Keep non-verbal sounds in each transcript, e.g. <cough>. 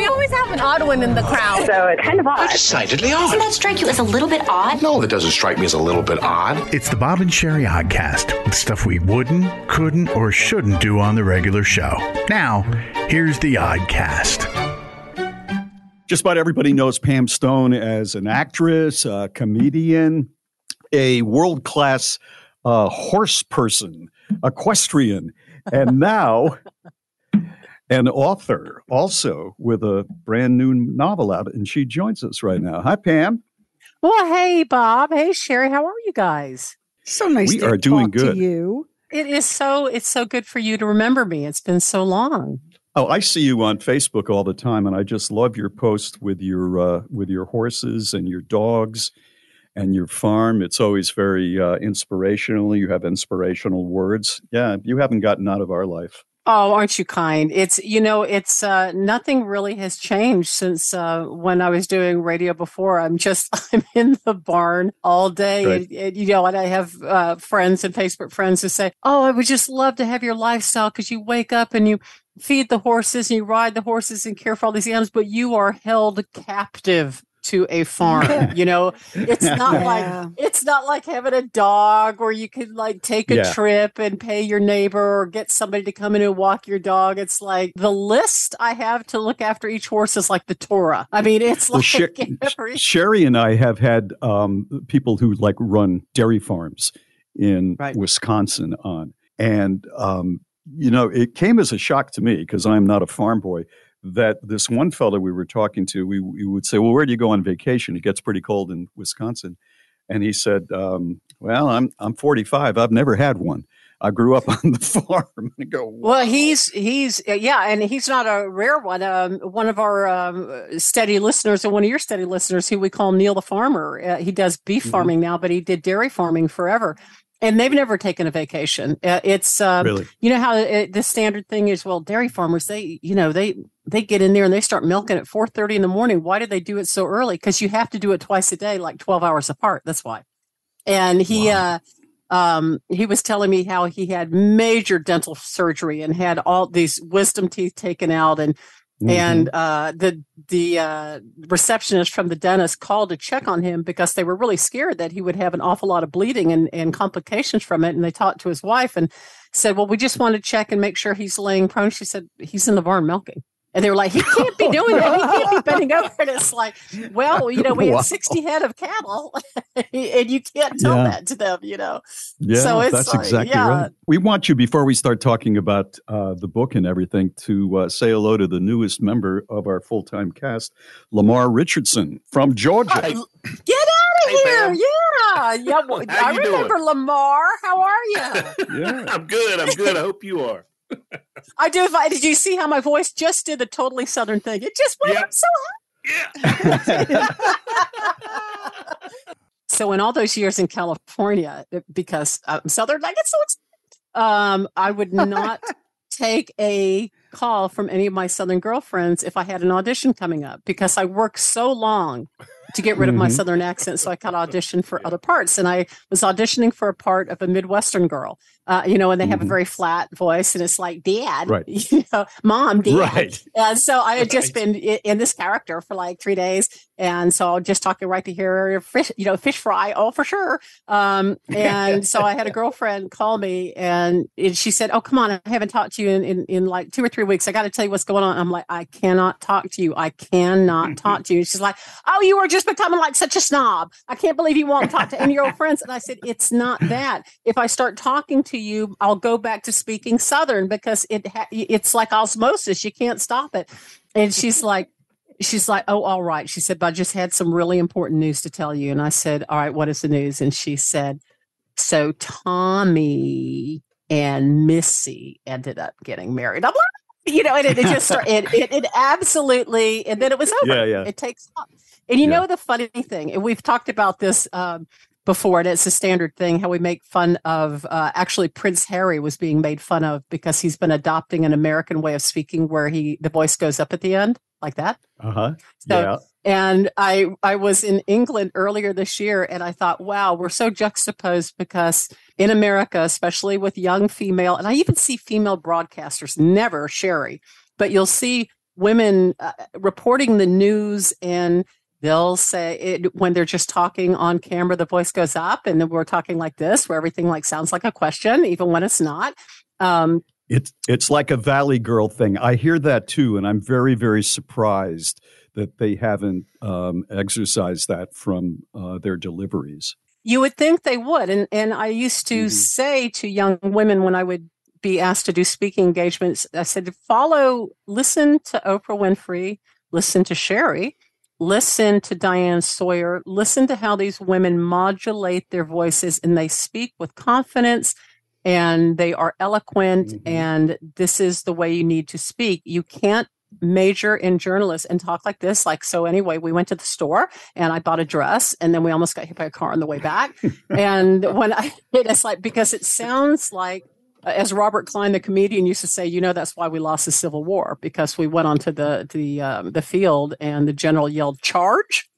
We always have an odd one in the crowd. So it's kind of odd. Decidedly odd. Doesn't that strike you as a little bit odd? No, that doesn't strike me as a little bit odd. It's the Bob and Sherry Oddcast with stuff we wouldn't, couldn't, or shouldn't do on the regular show. Now, here's the Oddcast. Just about everybody knows Pam Stone as an actress, a comedian, a world class uh, horse person, equestrian, and now an author also with a brand new novel out. And she joins us right now. Hi, Pam. Well, hey, Bob. Hey, Sherry. How are you guys? So nice We to are doing talk good. to you. It is so. It's so good for you to remember me. It's been so long. Oh, I see you on Facebook all the time, and I just love your post with your uh, with your horses and your dogs and your farm. It's always very uh, inspirational. You have inspirational words. Yeah, you haven't gotten out of our life. Oh, aren't you kind? It's you know, it's uh, nothing really has changed since uh, when I was doing radio before. I'm just <laughs> I'm in the barn all day, Right. and, and, you know, and I have uh, friends and Facebook friends who say, "Oh, I would just love to have your lifestyle because you wake up and you." Feed the horses and you ride the horses and care for all these animals, but you are held captive to a farm. <laughs> you know, it's not Yeah. like it's not like having a dog where you can like take a Yeah. trip and pay your neighbor or get somebody to come in and walk your dog. It's like the list I have to look after each horse is like the Torah. I mean, it's Well, like Sher- <laughs> every- Sherry and I have had um, people who like run dairy farms in Right. Wisconsin on, and um, you know, it came as a shock to me because I'm not a farm boy. That this one fellow we were talking to, we, we would say, "Well, where do you go on vacation? It gets pretty cold in Wisconsin," and he said, um, "Well, I'm I'm 45. I've never had one. I grew up <laughs> on the farm." I go, Well, he's he's uh, yeah, and he's not a rare one. Um, one of our um, steady listeners, and one of your steady listeners, who we call Neil the farmer. Uh, he does beef Mhm. farming now, but he did dairy farming forever, and they've never taken a vacation. Uh, it's um, really. you know how it, the standard thing is. Well, dairy farmers, they you know they they get in there and they start milking at four thirty in the morning. Why do they do it so early? Because you have to do it twice a day, like twelve hours apart. That's why. And he. Wow. uh um, he was telling me how he had major dental surgery and had all these wisdom teeth taken out and Mm-hmm. and uh, the the uh, receptionist from the dentist called to check on him because they were really scared that he would have an awful lot of bleeding and, and complications from it. And they talked to his wife and said, "Well, we just want to check and make sure he's laying prone." She said, "He's in the barn milking." And they were like, he can't be doing that. He can't be <laughs> bending over. And it's like, well, you know, we Wow. have 60 head of cattle <laughs> and you can't tell Yeah. that to them, you know. Yeah, So it's that's like, exactly yeah. right. We want you, before we start talking about uh, the book and everything, to uh, say hello to the newest member of our full time cast, Lamar Richardson from Georgia. Get out of Hey, here. Pam. Yeah. Yeah. <laughs> well, How I you doing? remember Lamar. How are you? Yeah. I'm good. I'm good. I hope you are. I do. If I, did you see how my voice just did the totally southern thing? It just went Yeah. up so high. Yeah. <laughs> so in all those years in California, because I'm Southern, I get so excited. Um, I would not <laughs> take a call from any of my Southern girlfriends if I had an audition coming up because I work so long to get rid of my Mhm. southern accent so I could audition for other parts. And I was auditioning for a part of a Midwestern girl, uh, you know, and they have a Mhm. very flat voice and it's like, Dad, Right. <laughs> you know, Mom, Dad. Right. And so I had just Right. been in this character for like three days. And so I'll just talking right to here, fish, you know, fish fry, oh, for sure. Um, and so I had a girlfriend call me and, she said, Oh, come on, I haven't talked to you in, in, in like two or three weeks. I got to tell you what's going on. I'm like, I cannot talk to you. I cannot <laughs> talk to you. She's like, Oh, you are just becoming like such a snob. I can't believe you won't talk to any of your old <laughs> friends. And I said, It's not that. If I start talking to you, I'll go back to speaking Southern because it ha- it's like osmosis. You can't stop it. And she's <laughs> like, she's like, oh, all right. She said, but I just had some really important news to tell you. And I said, all right, what is the news? And she said, so Tommy and Missy ended up getting married. I'm like, you know, and it, it just start- it, it it absolutely, and then it was over. Yeah, yeah. It takes off. And you Yeah. know the funny thing, and we've talked about this um, before, and it's a standard thing how we make fun of. Uh, actually, Prince Harry was being made fun of because he's been adopting an American way of speaking, where he the voice goes up at the end like that. Uh huh. So- yeah. And I I was in England earlier this year and I thought, wow, we're so juxtaposed because in America, especially with young female, and I even see female broadcasters, never Sherry, but you'll see women uh, reporting the news and they'll say it, when they're just talking on camera, the voice goes up and then we're talking like this, where everything like sounds like a question, even when it's not. Um, It's it's like a Valley Girl thing. I hear that too, and I'm very very surprised that they haven't um, exercised that from uh, their deliveries. You would think they would. And and I used to Mhm. say to young women when I would be asked to do speaking engagements, I said, follow, listen to Oprah Winfrey, listen to Sherry, listen to Diane Sawyer, listen to how these women modulate their voices and they speak with confidence and they are eloquent Mhm. and this is the way you need to speak. You can't major in journalists and talk like this like so anyway we went to the store and i bought a dress and then we almost got hit by a car on the way back <laughs> and when i <laughs> it's like because it sounds like as robert klein the comedian used to say you know that's why we lost the civil war because we went onto the the um, the field and the general yelled charge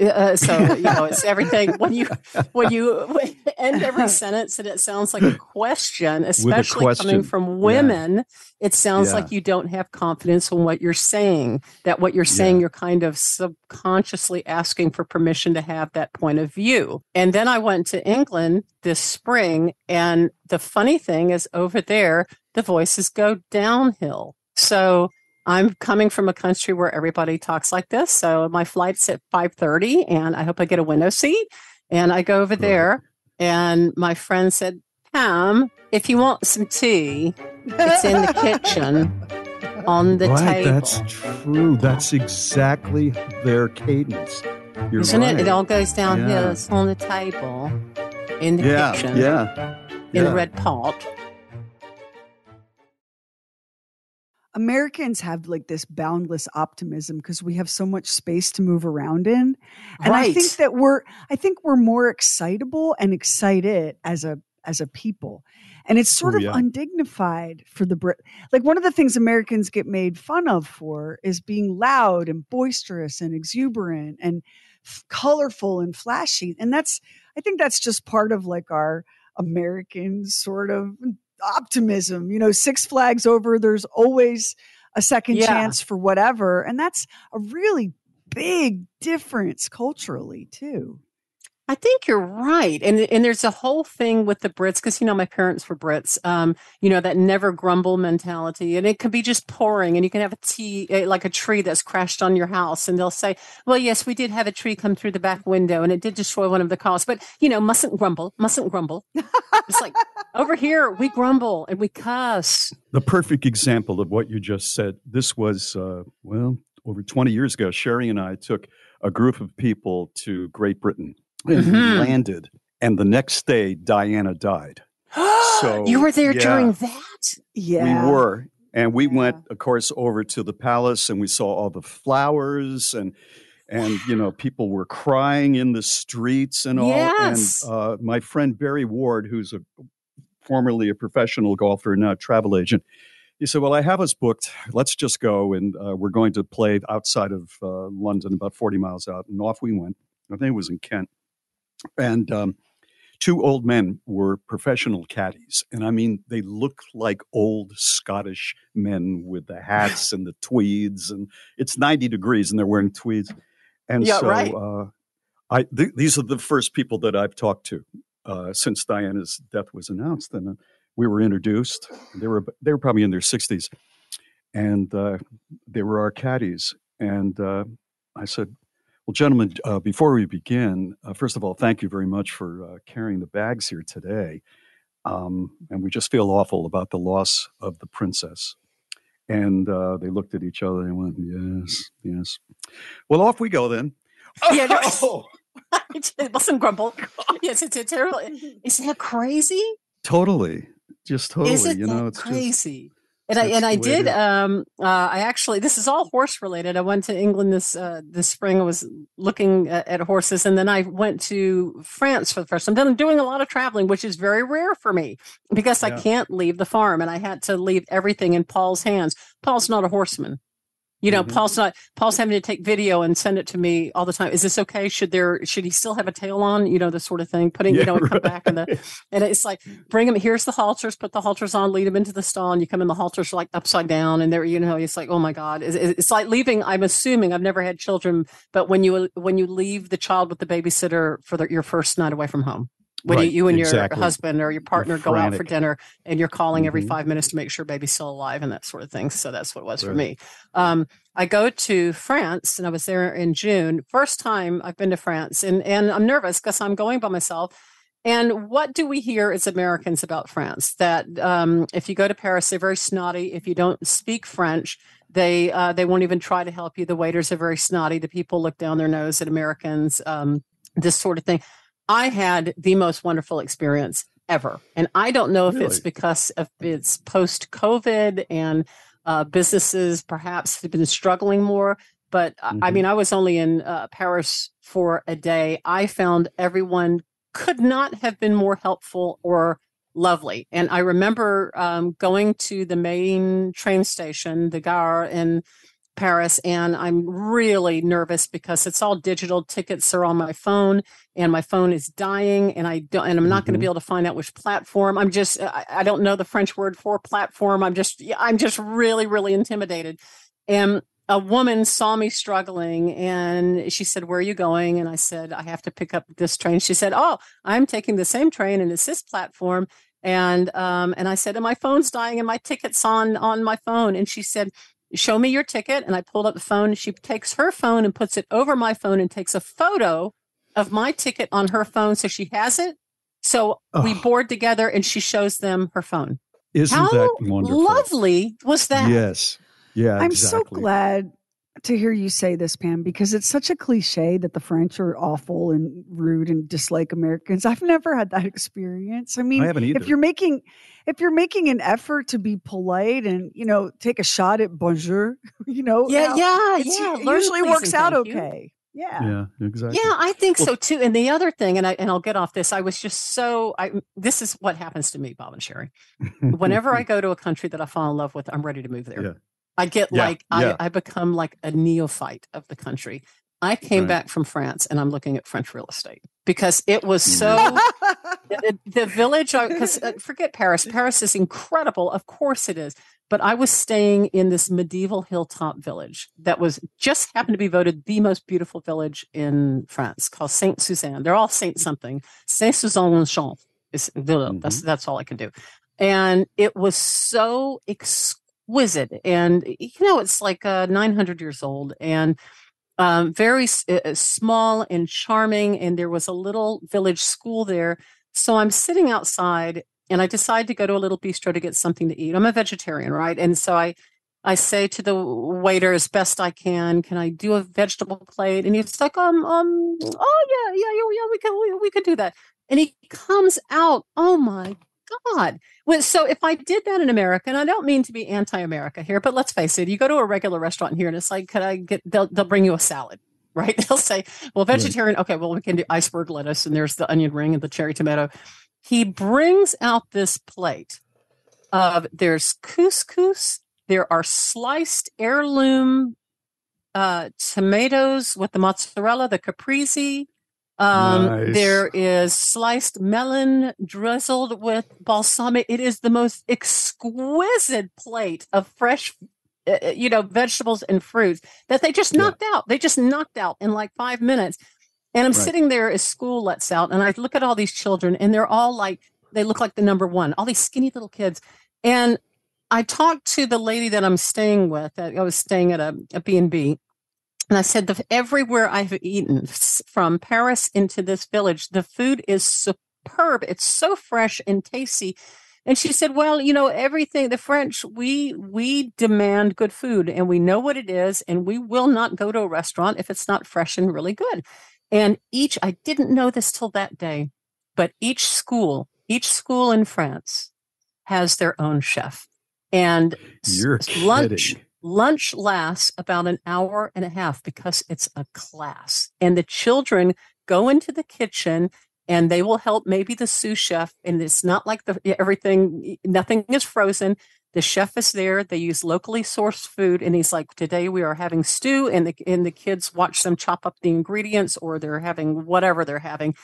uh, so you know it's everything <laughs> when you when you <laughs> end every sentence and it sounds like a <laughs> question especially question. coming from women it sounds Yeah. like you don't have confidence in what you're saying that what you're saying Yeah. you're kind of subconsciously asking for permission to have that point of view and then i went to england this spring and the funny thing is over there the voices go downhill so i'm coming from a country where everybody talks like this so my flight's at 5.30 and i hope i get a window seat and i go over Right. there and my friend said pam if you want some tea it's in the kitchen on the right, table. that's true. That's exactly their cadence. You're Isn't right. it? It all goes downhill. Yeah. It's on the table in the yeah, kitchen yeah, in yeah. the red pot. Americans have like this boundless optimism because we have so much space to move around in. And I think that we're I think we're more excitable and excited as a as a people. And it's sort Oh, of yeah. undignified for the Brit. Like one of the things Americans get made fun of for is being loud and boisterous and exuberant and f- colorful and flashy. And that's I think that's just part of like our American sort of optimism. You know, Six Flags over, there's always a second Yeah. chance for whatever. And that's a really big difference culturally, too. I think you're right, and and there's a whole thing with the Brits because you know my parents were Brits. Um, you know that never grumble mentality, and it could be just pouring, and you can have a tea eh, like a tree that's crashed on your house, and they'll say, "Well, yes, we did have a tree come through the back window, and it did destroy one of the cars, but you know, mustn't grumble, mustn't grumble." it's like over here we grumble and we cuss. The perfect example of what you just said. This was uh, well over 20 years ago. Sherry and I took a group of people to Great Britain and Mhm. landed. And the next day, Diana died. So, <gasps> you were there yeah. during that. Yeah. We were. And we went, of course, over to the palace and we saw all the flowers and and you know people were crying in the streets and all Yes. and uh, my friend barry ward who's a formerly a professional golfer and now a travel agent he said, "Well, I have us booked. Let's just go, and uh, we're going to play outside of uh, London, about forty miles out." And off we went. I think it was in Kent, and um, two old men were professional caddies, and I mean, they look like old Scottish men with the hats and the tweeds, and it's ninety degrees, and they're wearing tweeds, and Yeah, so right. uh, I th- these are the first people that I've talked to uh, since Diana's death was announced, and uh, we were introduced. They were they were probably in their sixties, and uh, they were our caddies. And uh, I said, "Well, gentlemen, uh, before we begin, uh, first of all, thank you very much for uh, carrying the bags here today. Um, and we just feel awful about the loss of the princess." And uh, they looked at each other and went, "Yes, yes." Well, off we go then. Yeah, no. Oh, <laughs> it wasn't grumble. <laughs> Yes, it's a terrible. Isn't that crazy? totally, just totally. Isn't you know, it's just and I and I did. Um, uh, I actually this is all horse related. I went to England this uh, this spring. I was looking at, at horses, and then I went to France for the first time. I'm doing a lot of traveling, which is very rare for me because I can't leave the farm, and I had to leave everything in Paul's hands. Paul's not a horseman. You know, Mhm. Paul's not. Paul's having to take video and send it to me all the time. Is this okay? Should there? Should he still have a tail on? You know, the sort of thing. Putting, you know, and come back and the <laughs> and it's like bring him. Here's the halters. Put the halters on. Lead him into the stall. And you come in. The halters are like upside down, and they're you know. It's like oh my god. It's, it's like leaving. I'm assuming I've never had children, but when you when you leave the child with the babysitter for the, your first night away from home, when Right, you, you and exactly. your husband or your partner go out for dinner, and you're calling every Mhm. five minutes to make sure baby's still alive and that sort of thing. So that's what it was for me. Um, I go to France and I was there in June. First time I've been to France and, and I'm nervous because I'm going by myself. And what do we hear as Americans about France? That um, if you go to Paris, they're very snotty. If you don't speak French, they uh, they won't even try to help you. The waiters are very snotty. The people look down their nose at Americans. Um, this sort of thing. I had the most wonderful experience ever, and I don't know if it's because of it's post COVID and uh, businesses perhaps have been struggling more. But uh, I mean, I was only in uh, Paris for a day. I found everyone could not have been more helpful or lovely. And I remember um, going to the main train station, the Gare in Paris, and I'm really nervous because it's all digital. Tickets are on my phone, and my phone is dying, and I don't, and I'm not going to be able to find out which platform. I'm just, I, I don't know the French word for platform. I'm just, I'm just really, really intimidated. And a woman saw me struggling and she said, Where are you going? And I said, I have to pick up this train. She said, Oh, I'm taking the same train and it's this platform. And um, and I said, And my phone's dying and my ticket's on on my phone. And she said, Show me your ticket. And I pulled up the phone. She takes her phone and puts it over my phone and takes a photo of my ticket on her phone. So she has it. So we board together and she shows them her phone. Isn't How that wonderful? lovely was that? Yes. Yeah. I'm exactly. so glad to hear you say this, Pam, because it's such a cliche that the French are awful and rude and dislike Americans. I've never had that experience. I mean, I haven't either. if you're making if you're making an effort to be polite and you know take a shot at bonjour, <laughs> you know, Yeah, now, yeah, it's- yeah. it usually works out thank you. okay. Yeah. yeah. Exactly. Yeah, I think Well- so too. And the other thing, and I and I'll get off this. I was just so. I this is what happens to me, Bob and Sherry. <laughs> Whenever I go to a country that I fall in love with, I'm ready to move there. Yeah. I get Yeah, like yeah. I, I become like a neophyte of the country. I came Right. back from France and I'm looking at French real estate because it was Mm. so <laughs> the, the village because uh, forget paris paris is incredible of course it is but i was staying in this medieval hilltop village that was just happened to be voted the most beautiful village in france called saint suzanne they're all saint something saint suzanne champ is that's that's all i can do and it was so exquisite and you know it's like uh, 900 years old and um, very uh, uh, small and charming. And there was a little village school there. So I'm sitting outside and I decide to go to a little bistro to get something to eat. I'm a vegetarian, right? And so I, I say to the waiter as best I can, "Can I do a vegetable plate?" And he's like, "Um, um, oh yeah, yeah, yeah, yeah we could, we, we do that." And he comes out, "Oh my God!" Well, so if I did that in America, and I don't mean to be anti-America here, but let's face it, you go to a regular restaurant here, and it's like, "Could I get?" They'll they'll bring you a salad, <laughs> right? They'll say, "Well, vegetarian, okay, well we can do iceberg lettuce, and there's the onion ring and the cherry tomato." He brings out this plate of there's couscous, there are sliced heirloom uh, tomatoes with the mozzarella, the caprese. Um, Nice. There is sliced melon drizzled with balsamic. It is the most exquisite plate of fresh, uh, uh, you know, vegetables and fruits that they just Yeah. knocked out. They just knocked out in like five minutes. And I'm Right. sitting there as school lets out, and I look at all these children, and they're all like, they look like the number one, all these skinny little kids. And I talked to the lady that I'm staying with. I I was staying at a, a B&B. And I said, the, everywhere I've eaten from Paris into this village, the food is superb. It's so fresh and tasty. And she said, well, you know, everything, the French, we, we demand good food and we know what it is. And we will not go to a restaurant if it's not fresh and really good. And each, I didn't know this till that day, but each school, each school in France has their own chef. And You're lunch kidding. Lunch lasts about an hour and a half because it's a class. And the children go into the kitchen and they will help maybe the sous chef and it's not like the everything nothing is frozen. The chef is there they use locally sourced food and he's like today we are having stew and the and the kids watch them chop up the ingredients or they're having whatever they're having.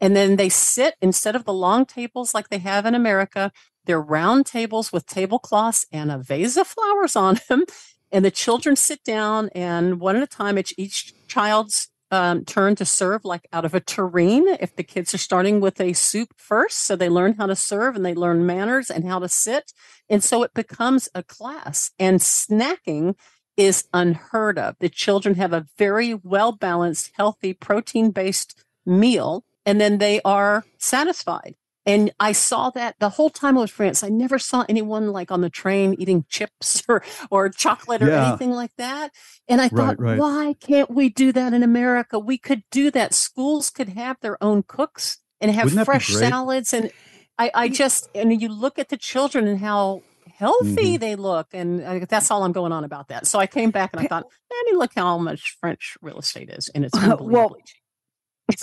And then they sit instead of the long tables like they have in America they're round tables with tablecloths and a vase of flowers on <laughs> them. And the children sit down, and one at a time, it's each child's um, turn to serve, like out of a tureen. If the kids are starting with a soup first, so they learn how to serve and they learn manners and how to sit. And so it becomes a class. And snacking is unheard of. The children have a very well balanced, healthy, protein based meal, and then they are satisfied. And I saw that the whole time I was in France. I never saw anyone like on the train eating <laughs> chips or, or chocolate or Yeah. anything like that. And I thought, right. why can't we do that in America? We could do that. Schools could have their own cooks and have Wouldn't that be fresh salads. And I, I just, and you look at the children and how healthy Mm-hmm. they look. And I, that's all I'm going on about that. So I came back and I thought, Annie, look how much French real estate is. And it's <laughs> Well, cheap.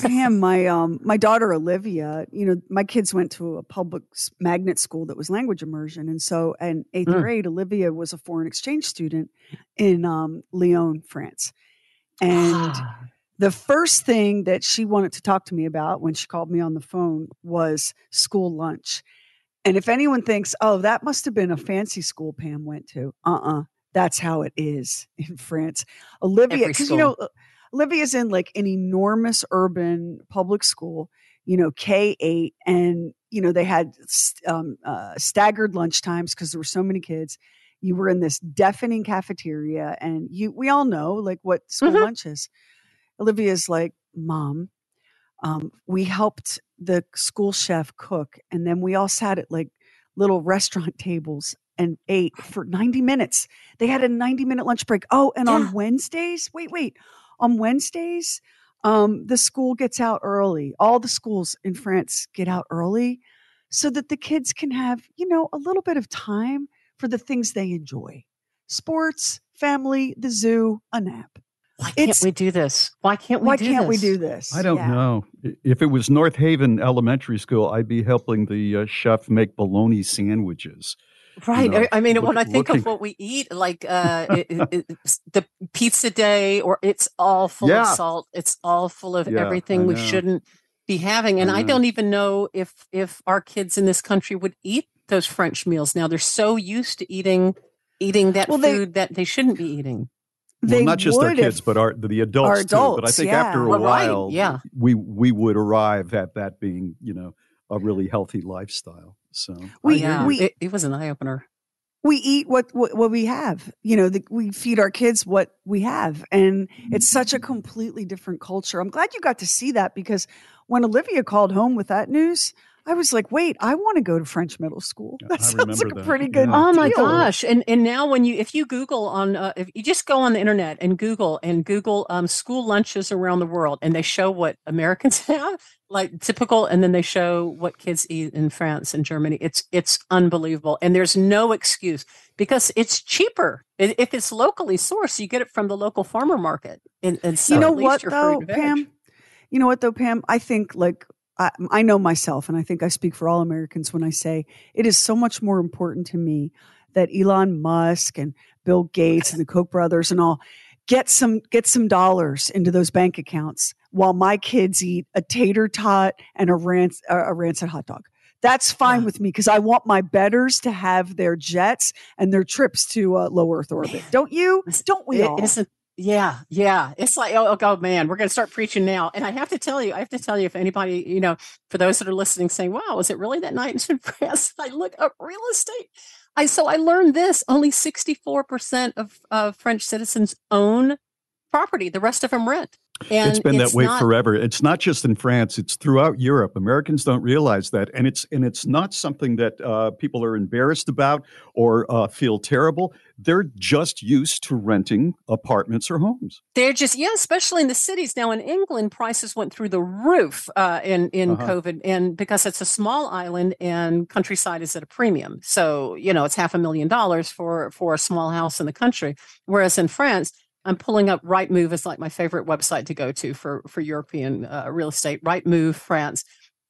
Pam, my um my daughter Olivia, you know, my kids went to a public magnet school that was language immersion, and so in eighth Mm. grade, Olivia was a foreign exchange student in um, Lyon, France, and the first thing that she wanted to talk to me about when she called me on the phone was school lunch. And if anyone thinks, oh, that must have been a fancy school Pam went to, uh uh that's how it is in France. Olivia, because you know, Olivia's in like an enormous urban public school, you know, K 8, and, you know, they had um, uh, staggered lunch times because there were so many kids. You were in this deafening cafeteria, and you, we all know like what school Mhm. lunch is. Olivia's like, Mom, um, we helped the school chef cook, and then we all sat at like little restaurant <laughs> tables and ate for 90 minutes. They had a 90 minute lunch break. Oh, and Yeah. on Wednesdays, wait, wait, on Wednesdays, um, the school gets out early. All the schools in France get out early so that the kids can have, you know, a little bit of time for the things they enjoy sports, family, the zoo, a nap. Why can't it's- we do this? Why can't we Why do can't we do this? I don't Yeah. know. If it was North Haven Elementary School, I'd be helping the uh, chef make bologna sandwiches. Right. know, I I mean, look- when I think looking- of what we eat, like uh, it, it, the pizza day, or it's all full Yeah. of salt. It's all full of Yeah, everything I we know. shouldn't be having. And I I, don't even know if if our kids in this country would eat those French meals now. They're so used to eating eating that Well, they- food that they shouldn't be eating. Well, They not just their kids, but our the adults, too. But I think yeah. after a Well, right, while, yeah. we we would arrive at that being, you know, a really healthy lifestyle. So we, yeah. Uh, we it, it was an eye opener. we eat what, what what we have you know the, we feed our kids what we have and it's such a completely different culture i'm glad you got to see that because when olivia called home with that news i was like wait i want to go to french middle school Yeah, that I sounds remember like a pretty good Yeah. Oh my deal. gosh! And and now when you if you Google on uh, if you just go on the internet and Google and Google um, school lunches around the world and they show what Americans <laughs> have like typical and then they show what kids eat in France and Germany. It's it's unbelievable and there's no excuse because it's cheaper if it's locally sourced. You get it from the local farmer market. And, and so you know what though fruit and veg. pam you know what though pam i think like I, I know myself, and I think I speak for all Americans when I say it is so much more important to me that Elon Musk and Bill Gates and the Koch brothers and all get some get some dollars into those bank accounts while my kids eat a tater tot and a, rance, a rancid hot dog. That's fine yeah. with me because I want my betters to have their jets and their trips to uh, low Earth orbit. Don't you? Don't we all? Isn't yeah, yeah. It's like, oh, oh man, we're going to start preaching now. And I have to tell you, I have to tell you, if anybody, you know, for those that are listening, saying, "Wow, was it really that night in <laughs> France?" I look up real estate. I so I learned this: only sixty-four percent of of French citizens own property. The rest of them rent. And it's been it's that way not, forever. It's not just in France; it's throughout Europe. Americans don't realize that, and it's and it's not something that uh, people are embarrassed about or uh, feel terrible. They're just used to renting apartments or homes. They're just yeah, especially in the cities now. In England, prices went through the roof uh, in in uh-huh. COVID, and because it's a small island and countryside is at a premium, so you know it's half a million dollars for for a small house in the country. Whereas in France I'm pulling up Rightmove is like my favorite website to go to for for European uh, real estate. Rightmove France,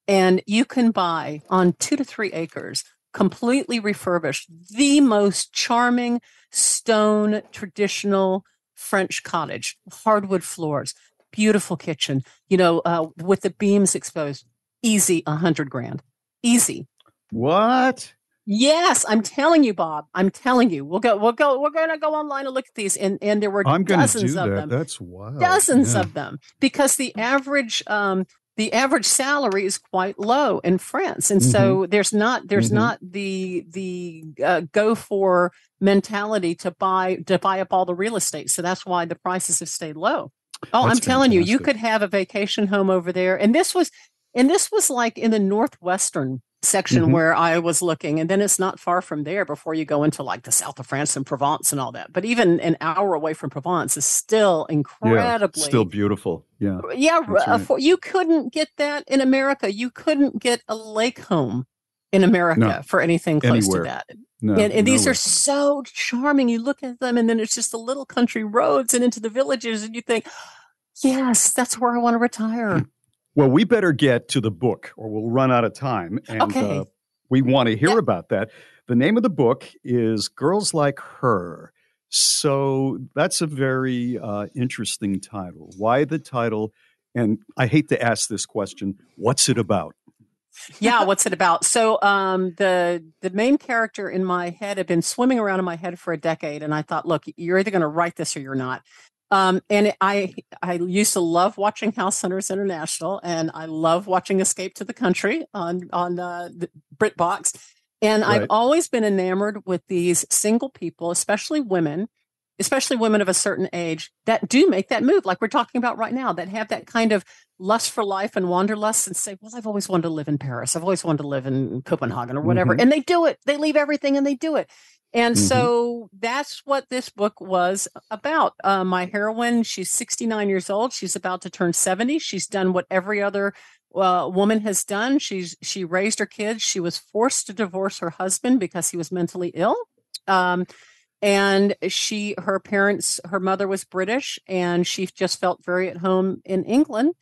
and you can buy on two to three acres, completely refurbished, the most charming stone traditional French cottage, hardwood floors, beautiful kitchen. You know, uh, with the beams exposed, easy a hundred grand, easy. What? Yes, I'm telling you, Bob. I'm telling you. We'll go. We'll go. We're going to go online and look at these, and and there were I'm dozens do of that. them. That's wild. Dozens yeah. of them because the average um, the average salary is quite low in France, and mm-hmm. so there's not there's mm-hmm. not the the uh, go for mentality to buy to buy up all the real estate. So that's why the prices have stayed low. Oh, that's I'm telling fantastic. you, you could have a vacation home over there, and this was and this was like in the northwestern section mm-hmm. where I was looking. And then it's not far from there before you go into like the south of France and Provence and all that. But even an hour away from Provence is still incredibly yeah, still beautiful. Yeah. Yeah. Uh, for, you couldn't get that in America. You couldn't get a lake home in America no. for anything close Anywhere. to that. No, and, and these are so charming. You look at them and then it's just the little country roads and into the villages and you think, yes, that's where I want to retire. Well, we better get to the book or we'll run out of time. And okay. uh, we want to hear yeah. about that. The name of the book is Girls Like Her. So that's a very uh, interesting title. Why the title? And I hate to ask this question what's it about? yeah <laughs> what's it about so um, the the main character in my head had been swimming around in my head for a decade and i thought look you're either going to write this or you're not um, and I I used to love watching House Hunters International, and I love watching Escape to the Country on on uh, BritBox. And right. I've always been enamored with these single people, especially women, especially women of a certain age that do make that move, like we're talking about right now, that have that kind of lust for life and wanderlust and say, Well, I've always wanted to live in Paris. I've always wanted to live in Copenhagen or whatever. Mm-hmm. And they do it. They leave everything and they do it. And mm-hmm. so that's what this book was about. Uh, my heroine, she's 69 years old. She's about to turn 70. She's done what every other uh, woman has done. She's she raised her kids. She was forced to divorce her husband because he was mentally ill. Um, and she, her parents, her mother was British, and she just felt very at home in England.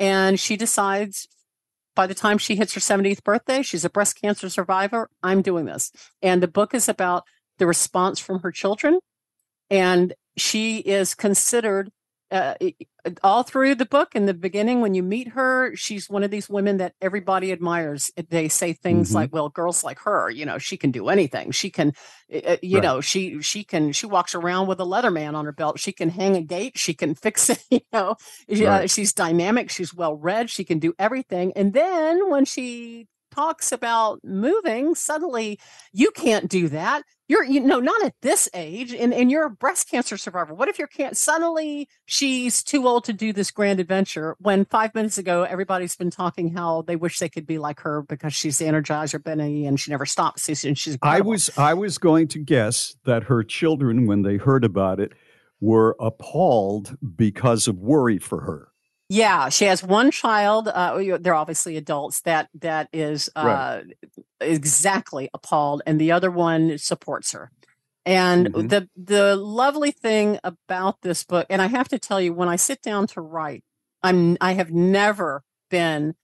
And she decides by the time she hits her 70th birthday, she's a breast cancer survivor. I'm doing this. And the book is about the response from her children. And she is considered uh, all through the book in the beginning when you meet her she's one of these women that everybody admires. They say things mm-hmm. like well girls like her you know she can do anything. She can uh, you right. know she she can she walks around with a Leatherman on her belt. She can hang a gate. She can fix it <laughs> you know? Right. uh, she's dynamic. She's well read. She can do everything. And then when she talks about moving, suddenly you can't do that. You're, you know, not at this age, and, and you're a breast cancer survivor. What if you can't? Suddenly she's too old to do this grand adventure. When five minutes ago, everybody's been talking how they wish they could be like her because she's the Energizer Bunny and she never stops. And she's. Incredible. I was, I was going to guess that her children, when they heard about it, were appalled because of worry for her. Yeah, she has one child. Uh, they're obviously adults. That that is uh, right. exactly appalled, and the other one supports her. And mm-hmm. the the lovely thing about this book, and I have to tell you, when I sit down to write, I'm I have never been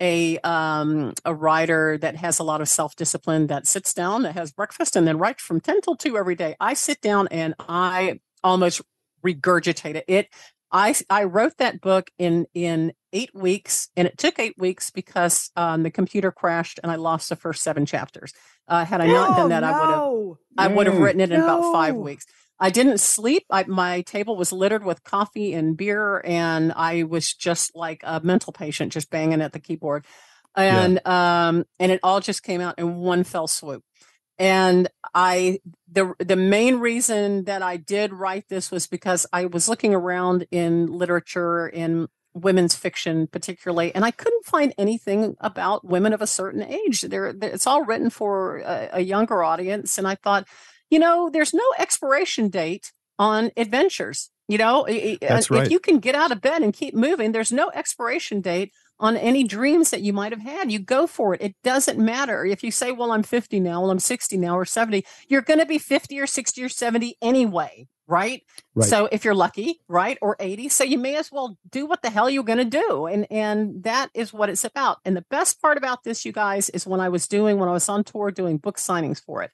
a um, a writer that has a lot of self discipline that sits down, that has breakfast, and then writes from ten till two every day. I sit down and I almost regurgitate it. It I I wrote that book in in eight weeks, and it took eight weeks because um, the computer crashed and I lost the first seven chapters. Uh, had I not done that, I would have I would have written it in about five weeks. I didn't sleep. I, my table was littered with coffee and beer, and I was just like a mental patient, just banging at the keyboard, and um, and it all just came out in one fell swoop. And I the the main reason that I did write this was because I was looking around in literature in women's fiction particularly and I couldn't find anything about women of a certain age there it's all written for a, a younger audience and I thought you know there's no expiration date on adventures you know That's if right. you can get out of bed and keep moving there's no expiration date on any dreams that you might have had. You go for it. It doesn't matter. If you say, well, I'm 50 now, well, I'm 60 now, or 70, you're going to be 50 or 60 or 70 anyway, right? Right. So if you're lucky, right, or 80, so you may as well do what the hell you're going to do. And and that is what it's about. And the best part about this, you guys, is when I was doing, when I was on tour doing book signings for it,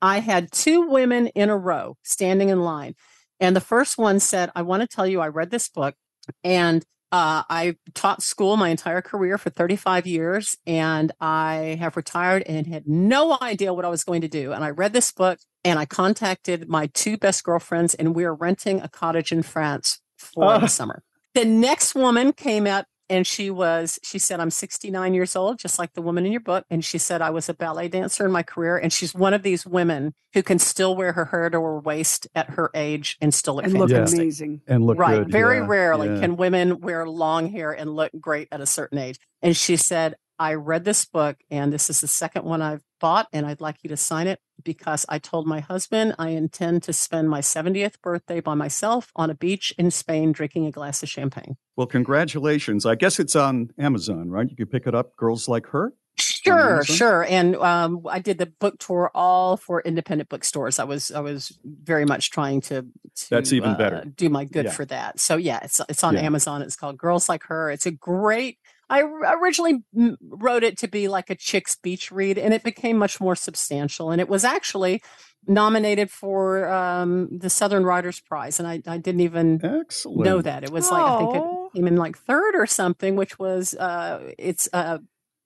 I had two women in a row standing in line. And the first one said, I want to tell you, I read this book and uh, I taught school my entire career for 35 years, and I have retired and had no idea what I was going to do. And I read this book, and I contacted my two best girlfriends, and we are renting a cottage in France for Ah. the summer. The next woman came out, and she was, she said, I'm 69 years old, just like the woman in your book. And she said, I was a ballet dancer in my career. And she's one of these women who can still wear her hair to her waist at her age and still look and look fantastic amazing. and look right. good. Very yeah, rarely yeah. can women wear long hair and look great at a certain age. And she said, I read this book and this is the second one I've bought and I'd like you to sign it because I told my husband I intend to spend my 70th birthday by myself on a beach in Spain drinking a glass of champagne. Well, congratulations. I guess it's on Amazon, right? You can pick it up. Girls like her. Sure, sure. And um, I did the book tour all for independent bookstores. I was I was very much trying to, to That's even uh, better. do my good Yeah. for that. So yeah, it's it's on Yeah. Amazon. It's called Girls Like Her. It's a great. I r- originally wrote it to be like a chick's beach read, and it became much more substantial. And it was actually nominated for um, the Southern Writers Prize, and I, I didn't even Excellent. know that. It was like I think it came in like third or something, which was uh, it's uh,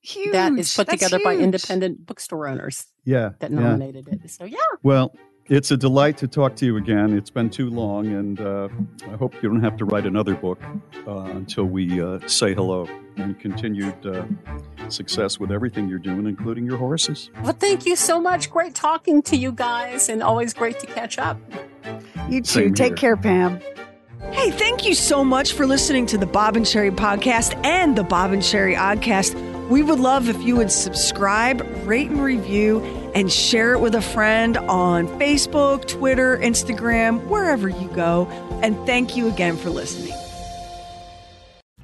Huge. that is put That's together by independent bookstore owners Yeah. that yeah. nominated it. So yeah, Well, it's a delight to talk to you again. It's been too long, and uh, I hope you don't have to write another book uh, until we uh, say hello. And continued uh, success with everything you're doing, including your horses. well, thank you so much. Great talking to you guys, and always great to catch up. You too. Same Take here. care, Pam. Hey, thank you so much for listening to the Bob and Sherry podcast and the Bob and Sherry Oddcast. We would love if you would subscribe, rate and review, and share it with a friend on Facebook, Twitter, Instagram, wherever you go. And thank you again for listening.